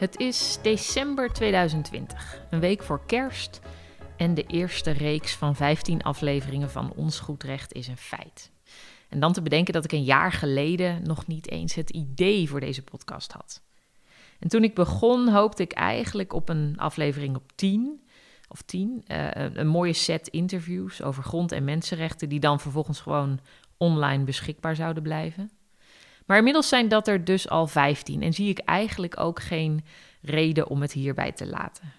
Het is december 2020, een week voor kerst. En de eerste reeks van 15 afleveringen van Ons Goed Recht is een feit. En dan te bedenken dat ik een jaar geleden nog niet eens het idee voor deze podcast had. En toen ik begon, hoopte ik eigenlijk op een aflevering op 10 of 10. Uh, een mooie set interviews over grond- en mensenrechten, die dan vervolgens gewoon online beschikbaar zouden blijven. Maar inmiddels zijn dat er dus al 15 en zie ik eigenlijk ook geen reden om het hierbij te laten.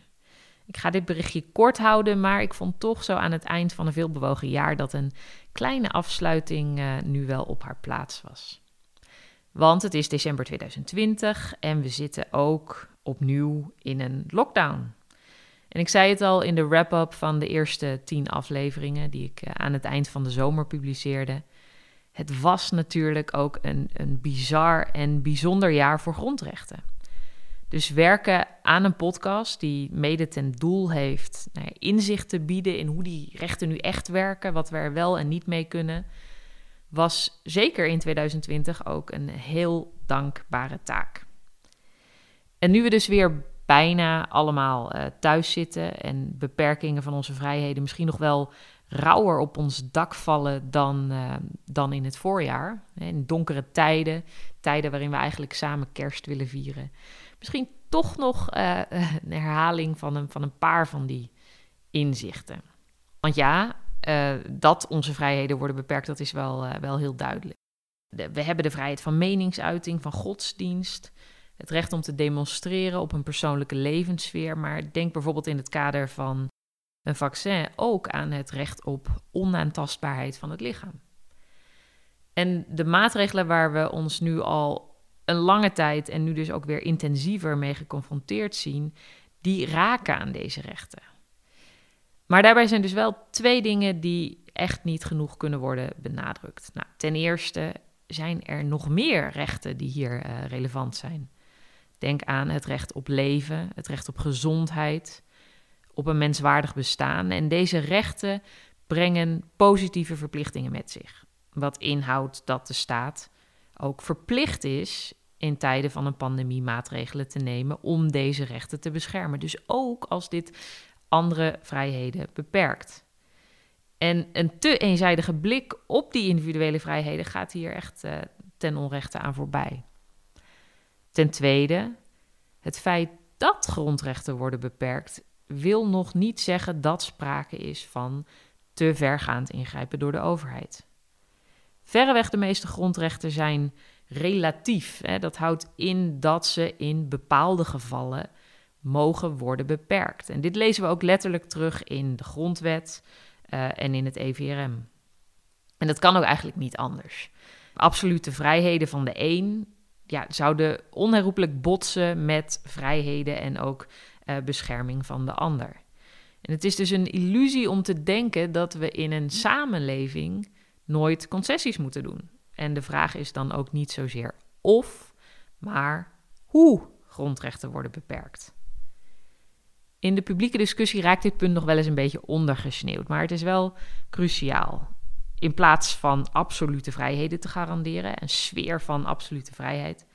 Ik ga dit berichtje kort houden, maar ik vond toch zo aan het eind van een veelbewogen jaar dat een kleine afsluiting uh, nu wel op haar plaats was. Want het is december 2020 en we zitten ook opnieuw in een lockdown. En ik zei het al in de wrap-up van de eerste tien afleveringen die ik uh, aan het eind van de zomer publiceerde het was natuurlijk ook een, een bizar en bijzonder jaar voor grondrechten. Dus werken aan een podcast die mede ten doel heeft nou ja, inzicht te bieden in hoe die rechten nu echt werken, wat we er wel en niet mee kunnen, was zeker in 2020 ook een heel dankbare taak. En nu we dus weer bijna allemaal uh, thuis zitten en beperkingen van onze vrijheden misschien nog wel rauwer op ons dak vallen dan, uh, dan in het voorjaar. In donkere tijden, tijden waarin we eigenlijk samen kerst willen vieren. Misschien toch nog uh, een herhaling van een, van een paar van die inzichten. Want ja, dat onze vrijheden worden beperkt, dat is wel, wel heel duidelijk. De, we hebben de vrijheid van meningsuiting, van godsdienst, het recht om te demonstreren op een persoonlijke levenssfeer. Maar denk bijvoorbeeld in het kader van een vaccin ook aan het recht op onaantastbaarheid van het lichaam. En de maatregelen waar we ons nu al een lange tijd en nu dus ook weer intensiever mee geconfronteerd zien, die raken aan deze rechten. Maar daarbij zijn dus wel twee dingen die echt niet genoeg kunnen worden benadrukt. Nou, ten eerste zijn er nog meer rechten die hier uh, relevant zijn. Denk aan het recht op leven, het recht op gezondheid, op een menswaardig bestaan. En deze rechten brengen positieve verplichtingen met zich. Wat inhoudt dat de staat ook verplicht is in tijden van een pandemie maatregelen te nemen om deze rechten te beschermen. Dus ook als dit andere vrijheden beperkt. En een te eenzijdige blik op die individuele vrijheden gaat hier echt uh, ten onrechte aan voorbij. Ten tweede, het feit dat grondrechten worden beperkt wil nog niet zeggen dat sprake is van te vergaand ingrijpen door de overheid. Verreweg de meeste grondrechten zijn relatief. Hè? Dat houdt in dat ze in bepaalde gevallen mogen worden beperkt. En dit lezen we ook letterlijk terug in de grondwet uh, en in het EVRM. En dat kan ook eigenlijk niet anders. Absolute vrijheden van de een ja, zouden onherroepelijk botsen met vrijheden en ook uh, bescherming van de ander. En het is dus een illusie om te denken dat we in een samenleving nooit concessies moeten doen. En de vraag is dan ook niet zozeer of, maar hoe grondrechten worden beperkt. In de publieke discussie raakt dit punt nog wel eens een beetje ondergesneeuwd, maar het is wel cruciaal. In plaats van absolute vrijheden te garanderen, een sfeer van absolute vrijheid,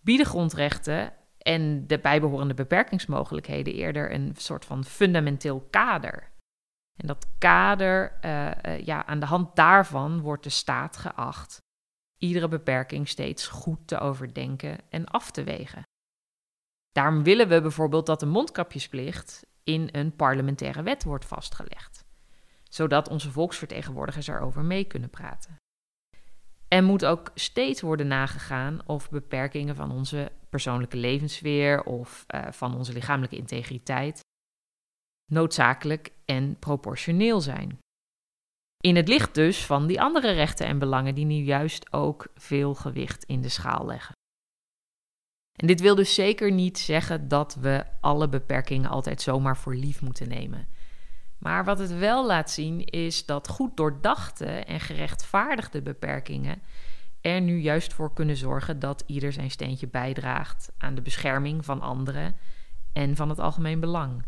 bieden grondrechten en de bijbehorende beperkingsmogelijkheden eerder een soort van fundamenteel kader. En dat kader, uh, uh, ja, aan de hand daarvan wordt de staat geacht iedere beperking steeds goed te overdenken en af te wegen. Daarom willen we bijvoorbeeld dat de mondkapjesplicht in een parlementaire wet wordt vastgelegd, zodat onze volksvertegenwoordigers erover mee kunnen praten. En moet ook steeds worden nagegaan of beperkingen van onze persoonlijke levenssfeer of uh, van onze lichamelijke integriteit noodzakelijk en proportioneel zijn. In het licht dus van die andere rechten en belangen die nu juist ook veel gewicht in de schaal leggen. En dit wil dus zeker niet zeggen dat we alle beperkingen altijd zomaar voor lief moeten nemen. Maar wat het wel laat zien is dat goed doordachte en gerechtvaardigde beperkingen er nu juist voor kunnen zorgen dat ieder zijn steentje bijdraagt aan de bescherming van anderen en van het algemeen belang.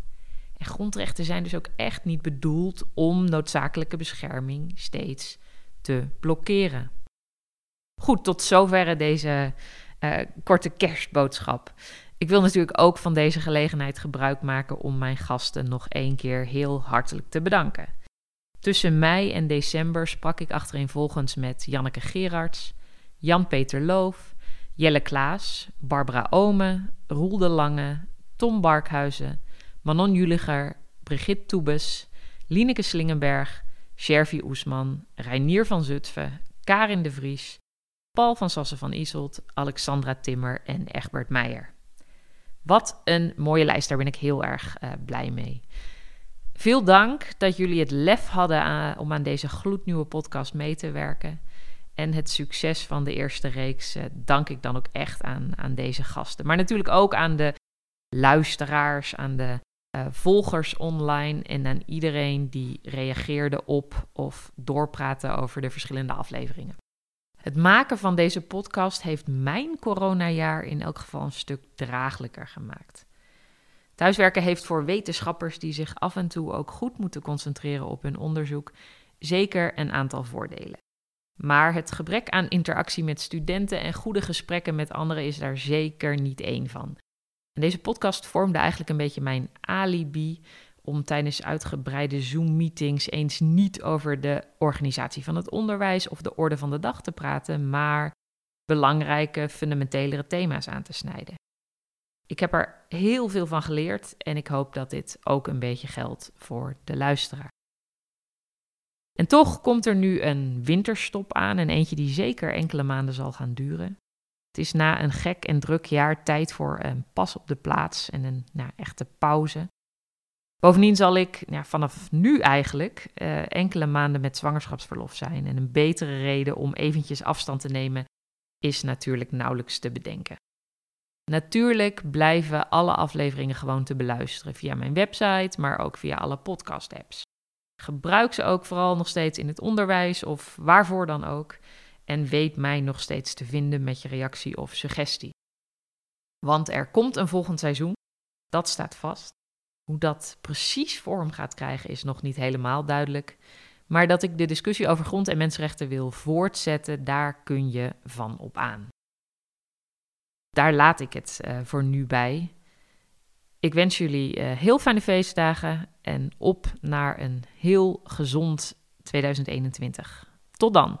En grondrechten zijn dus ook echt niet bedoeld om noodzakelijke bescherming steeds te blokkeren. Goed, tot zover deze uh, korte kerstboodschap. Ik wil natuurlijk ook van deze gelegenheid gebruik maken om mijn gasten nog één keer heel hartelijk te bedanken. Tussen mei en december sprak ik achtereenvolgens met Janneke Gerards, Jan-Peter Loof, Jelle Klaas, Barbara Ome, Roel de Lange, Tom Barkhuizen, Manon Juliger, Brigitte Toebes, Lineke Slingenberg, Shervie Oesman, Reinier van Zutphen, Karin de Vries, Paul van Sassen van Iselt, Alexandra Timmer en Egbert Meijer. Wat een mooie lijst, daar ben ik heel erg uh, blij mee. Veel dank dat jullie het lef hadden aan, om aan deze gloednieuwe podcast mee te werken. En het succes van de eerste reeks uh, dank ik dan ook echt aan, aan deze gasten. Maar natuurlijk ook aan de luisteraars, aan de volgers online en aan iedereen die reageerde op of doorpraatte over de verschillende afleveringen. Het maken van deze podcast heeft mijn coronajaar in elk geval een stuk draaglijker gemaakt. Thuiswerken heeft voor wetenschappers die zich af en toe ook goed moeten concentreren op hun onderzoek zeker een aantal voordelen. Maar het gebrek aan interactie met studenten en goede gesprekken met anderen is daar zeker niet één van. En deze podcast vormde eigenlijk een beetje mijn alibi om tijdens uitgebreide Zoom-meetings eens niet over de organisatie van het onderwijs of de orde van de dag te praten, maar belangrijke, fundamentelere thema's aan te snijden. Ik heb er heel veel van geleerd en ik hoop dat dit ook een beetje geldt voor de luisteraar. En toch komt er nu een winterstop aan en eentje die zeker enkele maanden zal gaan duren. Het is na een gek en druk jaar tijd voor een pas op de plaats en een nou, echte pauze. Bovendien zal ik ja, vanaf nu eigenlijk uh, enkele maanden met zwangerschapsverlof zijn. En een betere reden om eventjes afstand te nemen is natuurlijk nauwelijks te bedenken. Natuurlijk blijven alle afleveringen gewoon te beluisteren via mijn website, maar ook via alle podcast-apps. Gebruik ze ook vooral nog steeds in het onderwijs of waarvoor dan ook. En weet mij nog steeds te vinden met je reactie of suggestie. Want er komt een volgend seizoen, dat staat vast. Hoe dat precies vorm gaat krijgen is nog niet helemaal duidelijk. Maar dat ik de discussie over grond- en mensenrechten wil voortzetten, daar kun je van op aan. Daar laat ik het uh, voor nu bij. Ik wens jullie uh, heel fijne feestdagen en op naar een heel gezond 2021. Tot dan!